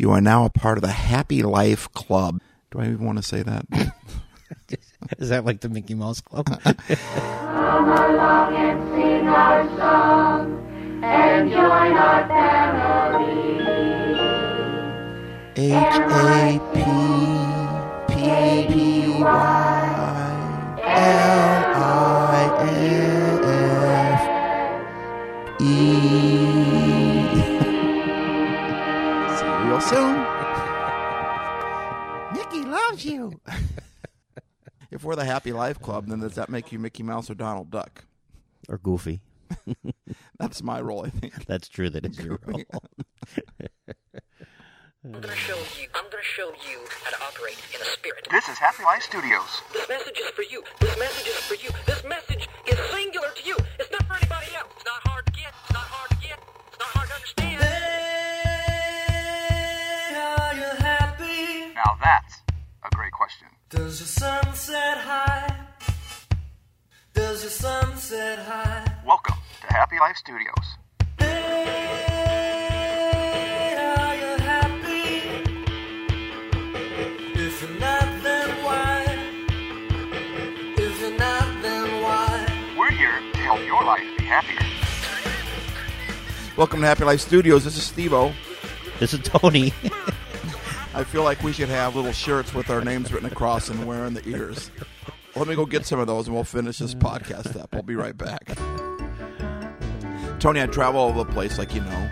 You are now a part of the Happy Life Club. Do I even want to say that? Is that like the Mickey Mouse Club? Come along and sing our song and join our family. H A P P P Y L I F E. real soon. Mickey loves you. if we're the Happy Life Club, then does that make you Mickey Mouse or Donald Duck? or Goofy? That's my role, I think. That's true. That is your role. I'm gonna show you. I'm gonna show you how to operate in a spirit. This is Happy Life Studios. This message is for you. This message is for you. This message is singular to you. Does your sunset high? Does your sunset high? Welcome to Happy Life Studios. Hey, are you happy? If you're not, then why? If you're not, then why? We're here to help your life be happier. Welcome to Happy Life Studios. This is Steve-O. This is Tony. I feel like we should have little shirts with our names written across and wear in the ears. Let me go get some of those and we'll finish this podcast up. I'll be right back. Tony, I travel all over the place, like you know,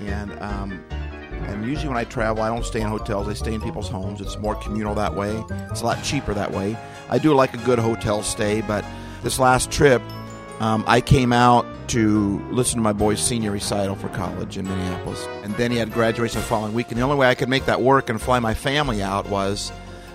and um, and usually when I travel, I don't stay in hotels. I stay in people's homes. It's more communal that way. It's a lot cheaper that way. I do like a good hotel stay, but this last trip, um, I came out to listen to my boy's senior recital for college in Minneapolis, and then he had graduation the following week. And the only way I could make that work and fly my family out was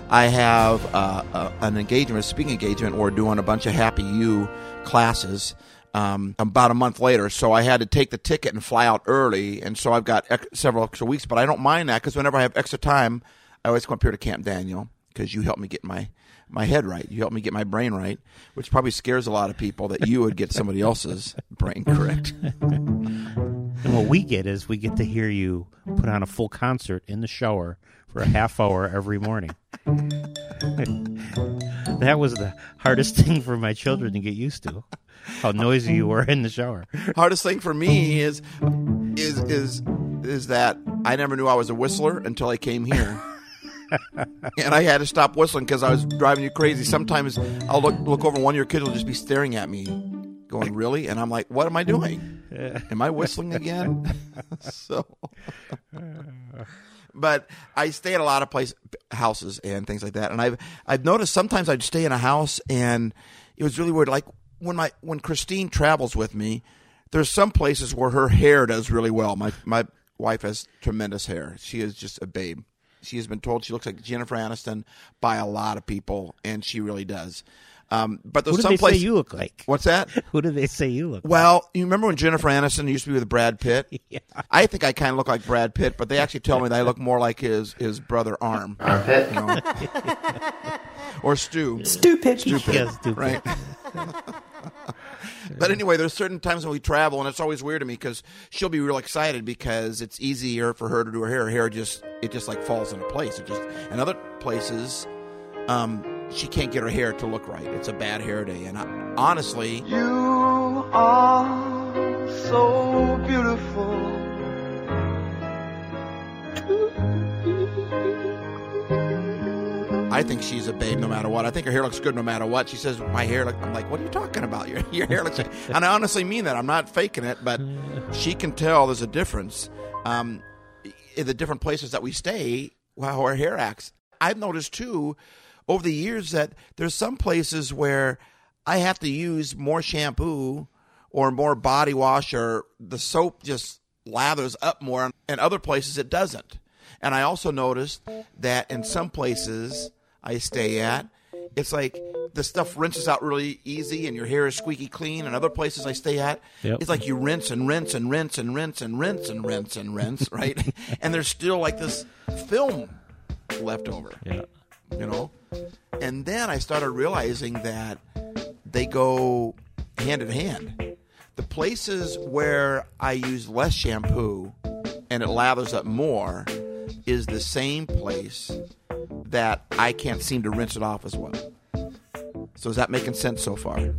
I have uh, uh, an engagement, a speaking engagement. We're doing a bunch of Happy You classes um, about a month later. So I had to take the ticket and fly out early. And so I've got ex- several extra weeks, but I don't mind that because whenever I have extra time, I always come up here to Camp Daniel because you help me get my, my head right. You help me get my brain right, which probably scares a lot of people that you would get somebody else's brain correct. And what we get is we get to hear you put on a full concert in the shower for a half hour every morning. that was the hardest thing for my children to get used to. How noisy you were in the shower. hardest thing for me is is is is that I never knew I was a whistler until I came here. And I had to stop whistling because I was driving you crazy. Sometimes I'll look look over, and one of your kids will just be staring at me, going, "Really?" And I'm like, "What am I doing? Am I whistling again?" so, but I stay at a lot of place houses and things like that, and I've I've noticed sometimes I'd stay in a house and it was really weird. Like when my when Christine travels with me, there's some places where her hair does really well. My my wife has tremendous hair. She is just a babe. She has been told she looks like Jennifer Aniston by a lot of people, and she really does. Um, but Who there's did some they say you look like? What's that? Who did they say you look like? Well, you remember when Jennifer Aniston used to be with Brad Pitt? Yeah. I think I kind of look like Brad Pitt, but they actually tell me that I look more like his his brother Arm. Armpit. You know? or Stu. Stupid. Stupid. Yeah, stupid. Right. But anyway, there's certain times when we travel, and it's always weird to me because she'll be real excited because it's easier for her to do her hair. Her hair just it just like falls into place. It just and other places, um, she can't get her hair to look right. It's a bad hair day, and I, honestly, You are so beautiful. I think she's a babe no matter what. I think her hair looks good no matter what. She says my hair. Look, I'm like, what are you talking about? Your your hair looks. and I honestly mean that. I'm not faking it, but she can tell there's a difference. Um, in the different places that we stay, how our hair acts. I've noticed too, over the years that there's some places where I have to use more shampoo or more body wash, or the soap just lathers up more, and other places it doesn't. And I also noticed that in some places I stay at, it's like the stuff rinses out really easy and your hair is squeaky clean. And other places I stay at, Yep. it's like you rinse and rinse and rinse and rinse and rinse and rinse and rinse, right? and there's still like this film left over, Yeah. you know? And then I started realizing that they go hand in hand. The places where I use less shampoo and it lathers up more is the same place that I can't seem to rinse it off as well. So is that making sense so far?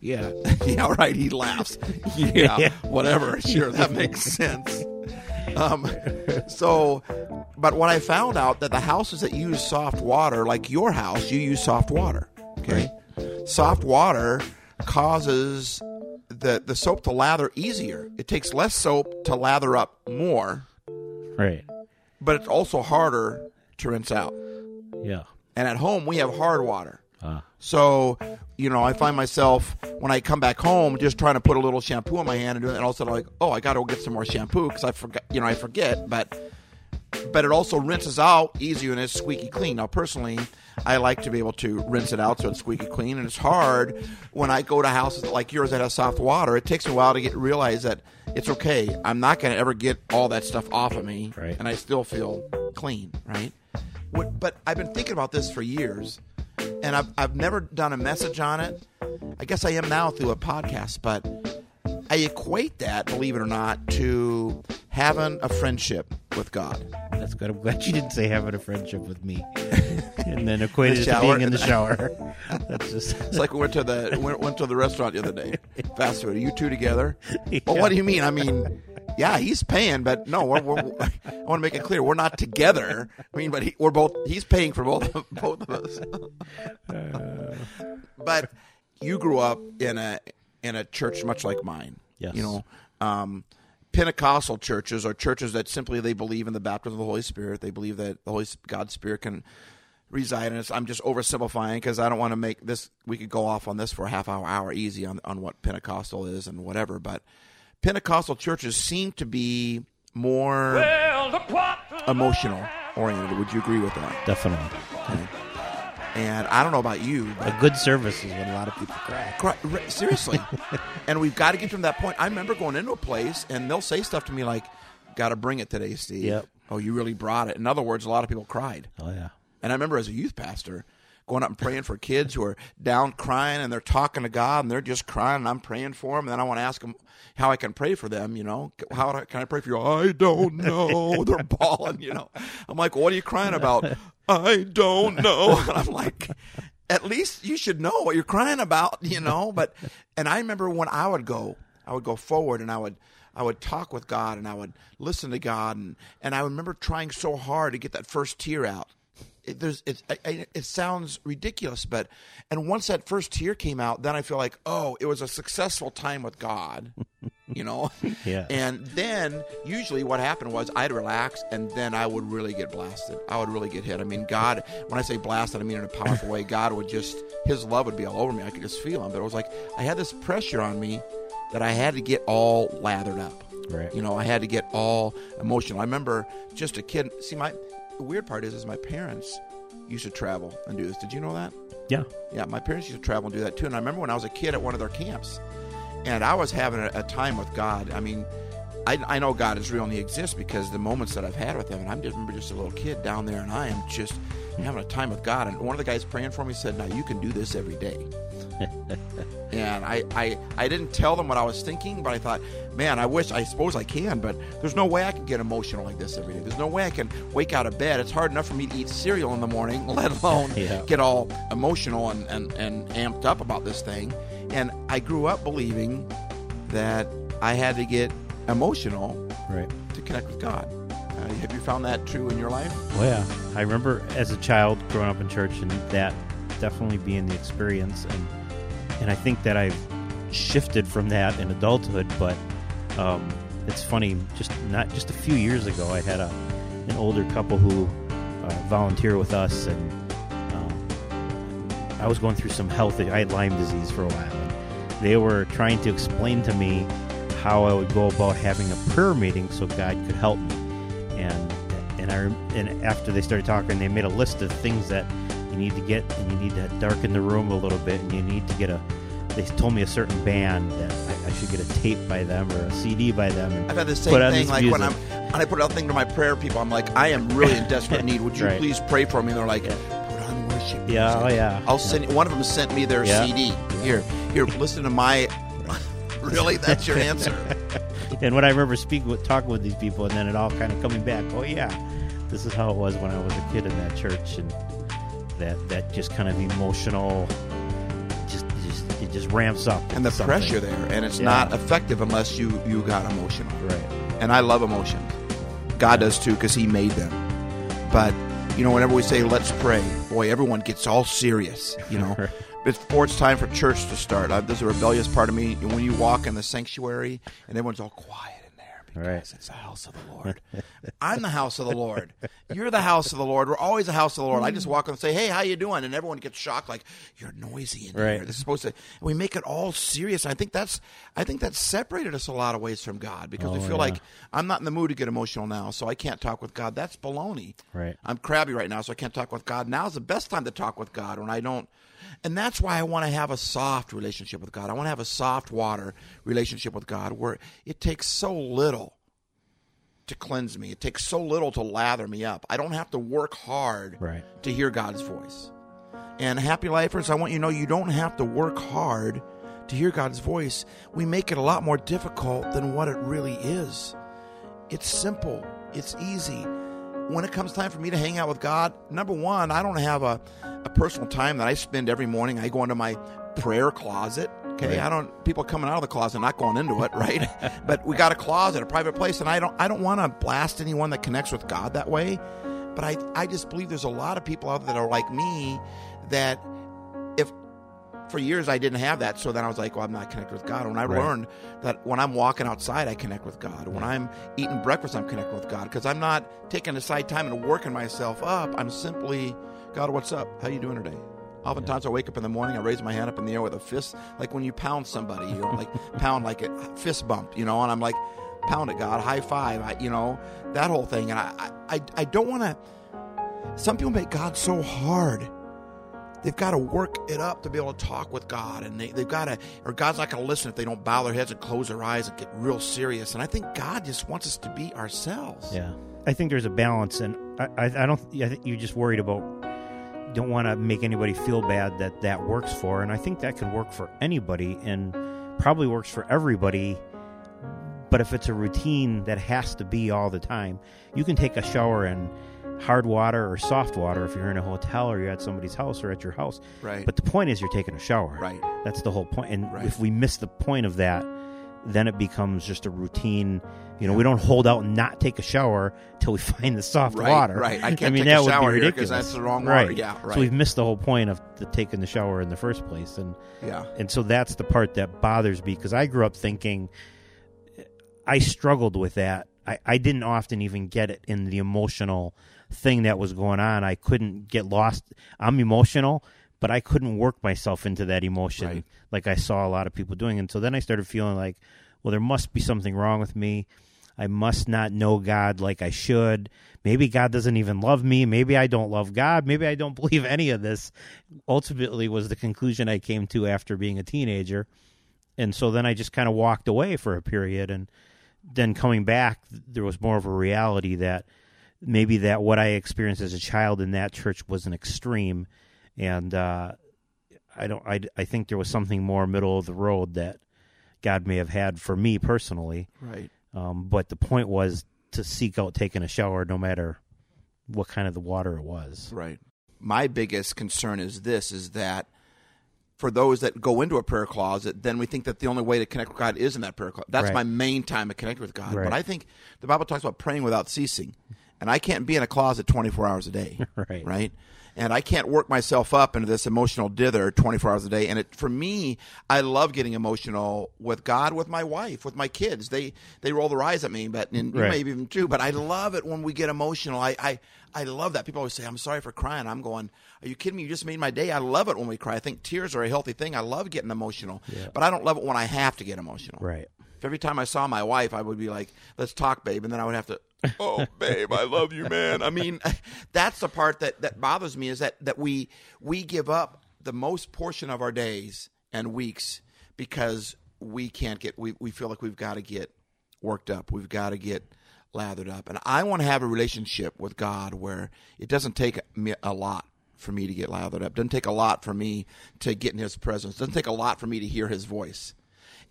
Yeah. yeah, right. He laughs. Yeah, whatever. Sure, that makes sense. Um, so, but when I found out that the houses that use soft water, like your house, you use soft water. Okay, soft water causes the the soap to lather easier. It takes less soap to lather up more, Right. but it's also harder to rinse out. Yeah. And at home, we have hard water. Ah. So, you know, I find myself when I come back home just trying to put a little shampoo in my hand and do it, and all of a sudden, I'm like, oh, I got to go get some more shampoo because I forgot, you know, I forget. But, but it also rinses out easier and it's squeaky clean. Now, personally, I like to be able to rinse it out so it's squeaky clean, and it's hard when I go to houses like yours that have soft water. It takes a while to get realize that it's okay. I'm not going to ever get all that stuff off of me, Right. and I still feel clean, right? What, but I've been thinking about this for years, and I've I've never done a message on it. I guess I am now through a podcast, but I equate that, believe it or not, to having a friendship with God. That's good. I'm glad you didn't say having a friendship with me, and then equated it to being in the shower. That's just It's like we went to the went, went to the restaurant the other day. Fast food. Are you two together? Well, what do you mean? I mean, yeah, he's paying, but no, we're, we're, I want to make it clear we're not together. I mean, but he, we're both. He's paying for both of- both of us. but you grew up in a in a church much like mine. Yes. You know, um, Pentecostal churches are churches that simply they believe in the baptism of the Holy Spirit. They believe that the Holy God's Spirit can reside in us. I'm just oversimplifying because I don't want to make this. We could go off on this for a half hour, hour easy on on what Pentecostal is and whatever. But Pentecostal churches seem to be more emotional oriented. Would you agree with that? definitely And I don't know about you, but a good service is when a lot of people cry. Cry- re- seriously. and we've got to get from that point. I remember going into a place and they'll say stuff to me like, "Got to bring it today, Steve." Yep. Oh, you really brought it. In other words, a lot of people cried. Oh yeah. And I remember as a youth pastor going up and praying for kids who are down crying and they're talking to God and they're just crying and I'm praying for them. And then I want to ask them how I can pray for them, you know. How can I pray for you? I don't know. they're bawling, you know. I'm like, what are you crying about? I don't know. And I'm like, at least you should know what you're crying about, you know. But and I remember when I would go, I would go forward and I would I would talk with God and I would listen to God and and I remember trying so hard to get that first tear out. It, there's it, I, it sounds ridiculous, but and once that first tear came out, then I feel like oh, it was a successful time with God, you know. Yeah. And then usually what happened was I'd relax and then I would really get blasted. I would really get hit. I mean, God, when I say blasted, I mean in a powerful way. God would just, His love would be all over me. I could just feel Him. But it was like I had this pressure on me that I had to get all lathered up. Right. You know, I had to get all emotional. I remember just a kid. See, my the weird part is, is my parents used to travel and do this. Did you know that? Yeah. Yeah, my parents used to travel and do that too. And I remember when I was a kid at one of their camps, and I was having a, a time with God. I mean, I, I know God is real and He exists because the moments that I've had with Him, and I'm just remember just a little kid down there, and I am just having a time with God. And one of the guys praying for me said, "Now you can do this every day." and I, I I didn't tell them what I was thinking, but I thought, man, I wish I suppose I can, but there's no way I can get emotional like this every day. There's no way I can wake out of bed. It's hard enough for me to eat cereal in the morning, let alone Yeah. get all emotional and, and, and amped up about this thing. And I grew up believing that I had to get emotional Right. to connect with God. Uh, have you found that true in your life? Oh yeah, I remember as a child growing up in church and that definitely being the experience, and and I think that I've shifted from that in adulthood. But um, it's funny, just not just a few years ago, I had a an older couple who uh, volunteer with us, and um, I was going through some health. I had Lyme disease for a while, and they were trying to explain to me how I would go about having a prayer meeting so God could help me and and I and after they started talking, they made a list of things that you need to get, and you need to darken the room a little bit, and you need to get a. They told me a certain band that I, I should get a tape by them or a CD by them. And I've had the same thing. Like when I'm when I put out thing to my prayer people, I'm like, I am really in desperate need. Would you Right. please pray for me? And they're like, Yeah. put on worship. Music. Yeah, oh, yeah. I'll Yeah. send. One of them sent me their Yeah. CD. Here, here, listen to my. really, that's your answer. and what I remember speaking with talking with these people, and then it all kind of coming back. Oh yeah, this is how it was when I was a kid in that church, and that that just kind of emotional, just just it just ramps up. and the something. pressure there, and it's Yeah. not effective unless you you got emotional. right? And I love emotions. God does too because He made them. But you know, whenever we say "Let's pray," boy, everyone gets all serious. You know, before it's time for church to start, I, there's a rebellious part of me. When you walk in the sanctuary and everyone's all quiet in there because Right. it's the house of the Lord. I'm the house of the Lord. You're the house of the Lord. We're always the house of the Lord. I just walk in and say, "Hey, how you doing?" And everyone gets shocked, like you're noisy in Right. here. This is supposed to. we make it all serious. I think that's. I think that's separated us a lot of ways from God because we Oh, feel yeah. like I'm not in the mood to get emotional now, so I can't talk with God. That's baloney. Right. I'm crabby right now, so I can't talk with God. Now's the best time to talk with God when I don't. And that's why I want to have a soft relationship with God. I want to have a soft water relationship with God where it takes so little to cleanse me. It takes so little to lather me up. I don't have to work hard Right. to hear God's voice. And happy lifers, I want you to know you don't have to work hard to hear God's voice. We make it a lot more difficult than what it really is. It's simple, it's easy. When it comes time for me to hang out with God, number one, I don't have a, a personal time that I spend every morning. I go into my prayer closet. Okay, Right. I don't people coming out of the closet, not going into it, right? but we got a closet, a private place, and I don't I don't want to blast anyone that connects with God that way. But I I just believe there's a lot of people out there that are like me that for years I didn't have that, so then I was like, well, I'm not connected with God. When I Right. learned that when I'm walking outside, I connect with God. When I'm eating breakfast, I'm connecting with God because I'm not taking aside time and working myself up. I'm simply, God, what's up? How you doing today? Oftentimes I wake up in the morning, I raise my hand up in the air with a fist, like when you pound somebody, you know, like pound like a fist bump, you know, and I'm like, pound it, God, high five, I, you know, that whole thing. And I, I, I don't want to. Some people make God so hard. They've got to work it up to be able to talk with God, and they, they've got to, or God's not going to listen if they don't bow their heads and close their eyes and get real serious. And I think God just wants us to be ourselves. Yeah, I think there's a balance, and I, I, I don't. I think you're just worried about. Don't want to make anybody feel bad that that works for, and I think that can work for anybody, and probably works for everybody. But if it's a routine that has to be all the time, you can take a shower in hard water or soft water if you're in a hotel or you're at somebody's house or at your house. Right. But the point is, you're taking a shower. Right. That's the whole point. And Right. if we miss the point of that, then it becomes just a routine. You know, we don't hold out and not take a shower till we find the soft Right, water. right. I can't mean, take a that would shower be here 'cause ridiculous. that's the wrong water. right. Yeah, right. So we've missed the whole point of the taking the shower in the first place, and Yeah. and so that's the part that bothers me because I grew up thinking I struggled with that. I, I didn't often even get it in the emotional thing that was going on. I couldn't get lost. I'm emotional, but I couldn't work myself into that emotion Right. like I saw a lot of people doing. And so then I started feeling like, well, there must be something wrong with me. I must not know God like I should. Maybe God doesn't even love me. Maybe I don't love God. Maybe I don't believe any of this. Ultimately, was the conclusion I came to after being a teenager. And so then I just kind of walked away for a period. And then coming back, there was more of a reality that maybe that what I experienced as a child in that church was an extreme. And uh, I don't. I, I think there was something more middle of the road that God may have had for me personally. Right. Um, but the point was to seek out taking a shower, no matter what kind of the water it was. Right. My biggest concern is this: is that for those that go into a prayer closet, then we think that the only way to connect with God is in that prayer closet. That's Right. my main time to connect with God. Right. But I think the Bible talks about praying without ceasing, and I can't be in a closet twenty four hours a day. Right. Right. And I can't work myself up into this emotional dither 24 hours a day. And it, for me, I love getting emotional with God, with my wife, with my kids. They they roll their eyes at me, but and Right. maybe even too. But I love it when we get emotional. I, I I love that. People always say, "I'm sorry for crying." I'm going, "Are you kidding me? You just made my day." I love it when we cry. I think tears are a healthy thing. I love getting emotional, but I don't love it when I have to get emotional. Right. If every time I saw my wife, I would be like, "Let's talk, babe," and then I would have to, "Oh, babe, I love you, man." I mean, that's the part that that bothers me is that that we we give up the most portion of our days and weeks because we can't get we we feel like we've got to get worked up. We've got to get lathered up, and I want to have a relationship with God where it doesn't take me a lot for me to get lathered up. Doesn't take a lot for me to get in His presence. Doesn't take a lot for me to hear His voice.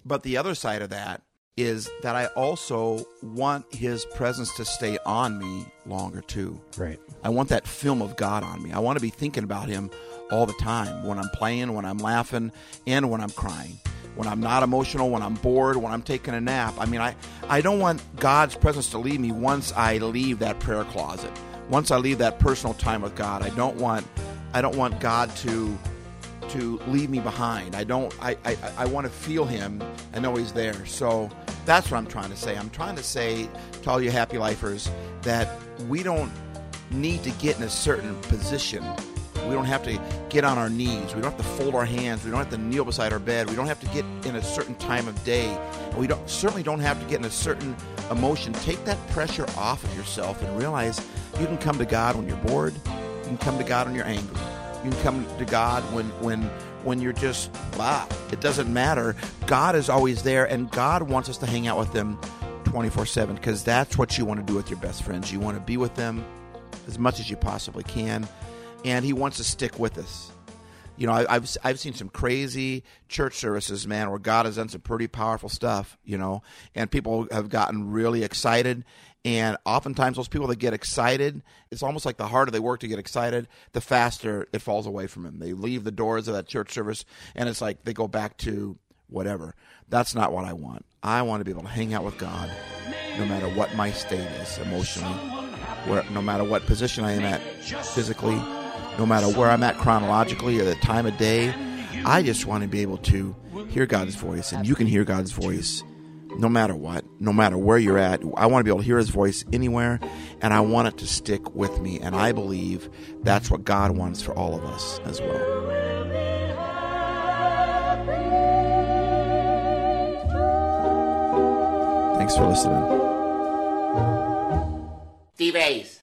But the other side of that is that I also want His presence to stay on me longer too. Right. I want that film of God on me. I want to be thinking about Him all the time when I'm playing, when I'm laughing, and when I'm crying. When I'm not emotional, when I'm bored, when I'm taking a nap. I mean, I, I don't want God's presence to leave me once I leave that prayer closet. Once I leave that personal time with God. I don't want I don't want God to to leave me behind. I don't. I, I, I want to feel Him and know He's there. So that's what I'm trying to say. I'm trying to say to all you happy lifers that we don't need to get in a certain position. We don't have to get on our knees. We don't have to fold our hands. We don't have to kneel beside our bed. We don't have to get in a certain time of day. We don't certainly don't have to get in a certain emotion. Take that pressure off of yourself and realize you can come to God when you're bored. You can come to God when you're angry. You can come to God when when when you're just blah. It doesn't matter. God is always there, and God wants us to hang out with Him 24 7 because that's what you want to do with your best friends. You want to be with them as much as you possibly can, and He wants to stick with us. You know, I, I've I've seen some crazy church services, man, where God has done some pretty powerful stuff. You know, and people have gotten really excited. And oftentimes, those people that get excited, it's almost like the harder they work to get excited, the faster it falls away from them. They leave the doors of that church service, and it's like they go back to whatever. That's not what I want. I want to be able to hang out with God no matter what my state is emotionally, where, no matter what position I am at physically, no matter where I'm at chronologically or the time of day. I just want to be able to hear God's voice, and you can hear God's voice no matter what, no matter where you're at. I want to be able to hear His voice anywhere, and I want it to stick with me. And I believe that's what God wants for all of us as well. Thanks for listening. Steve Ace.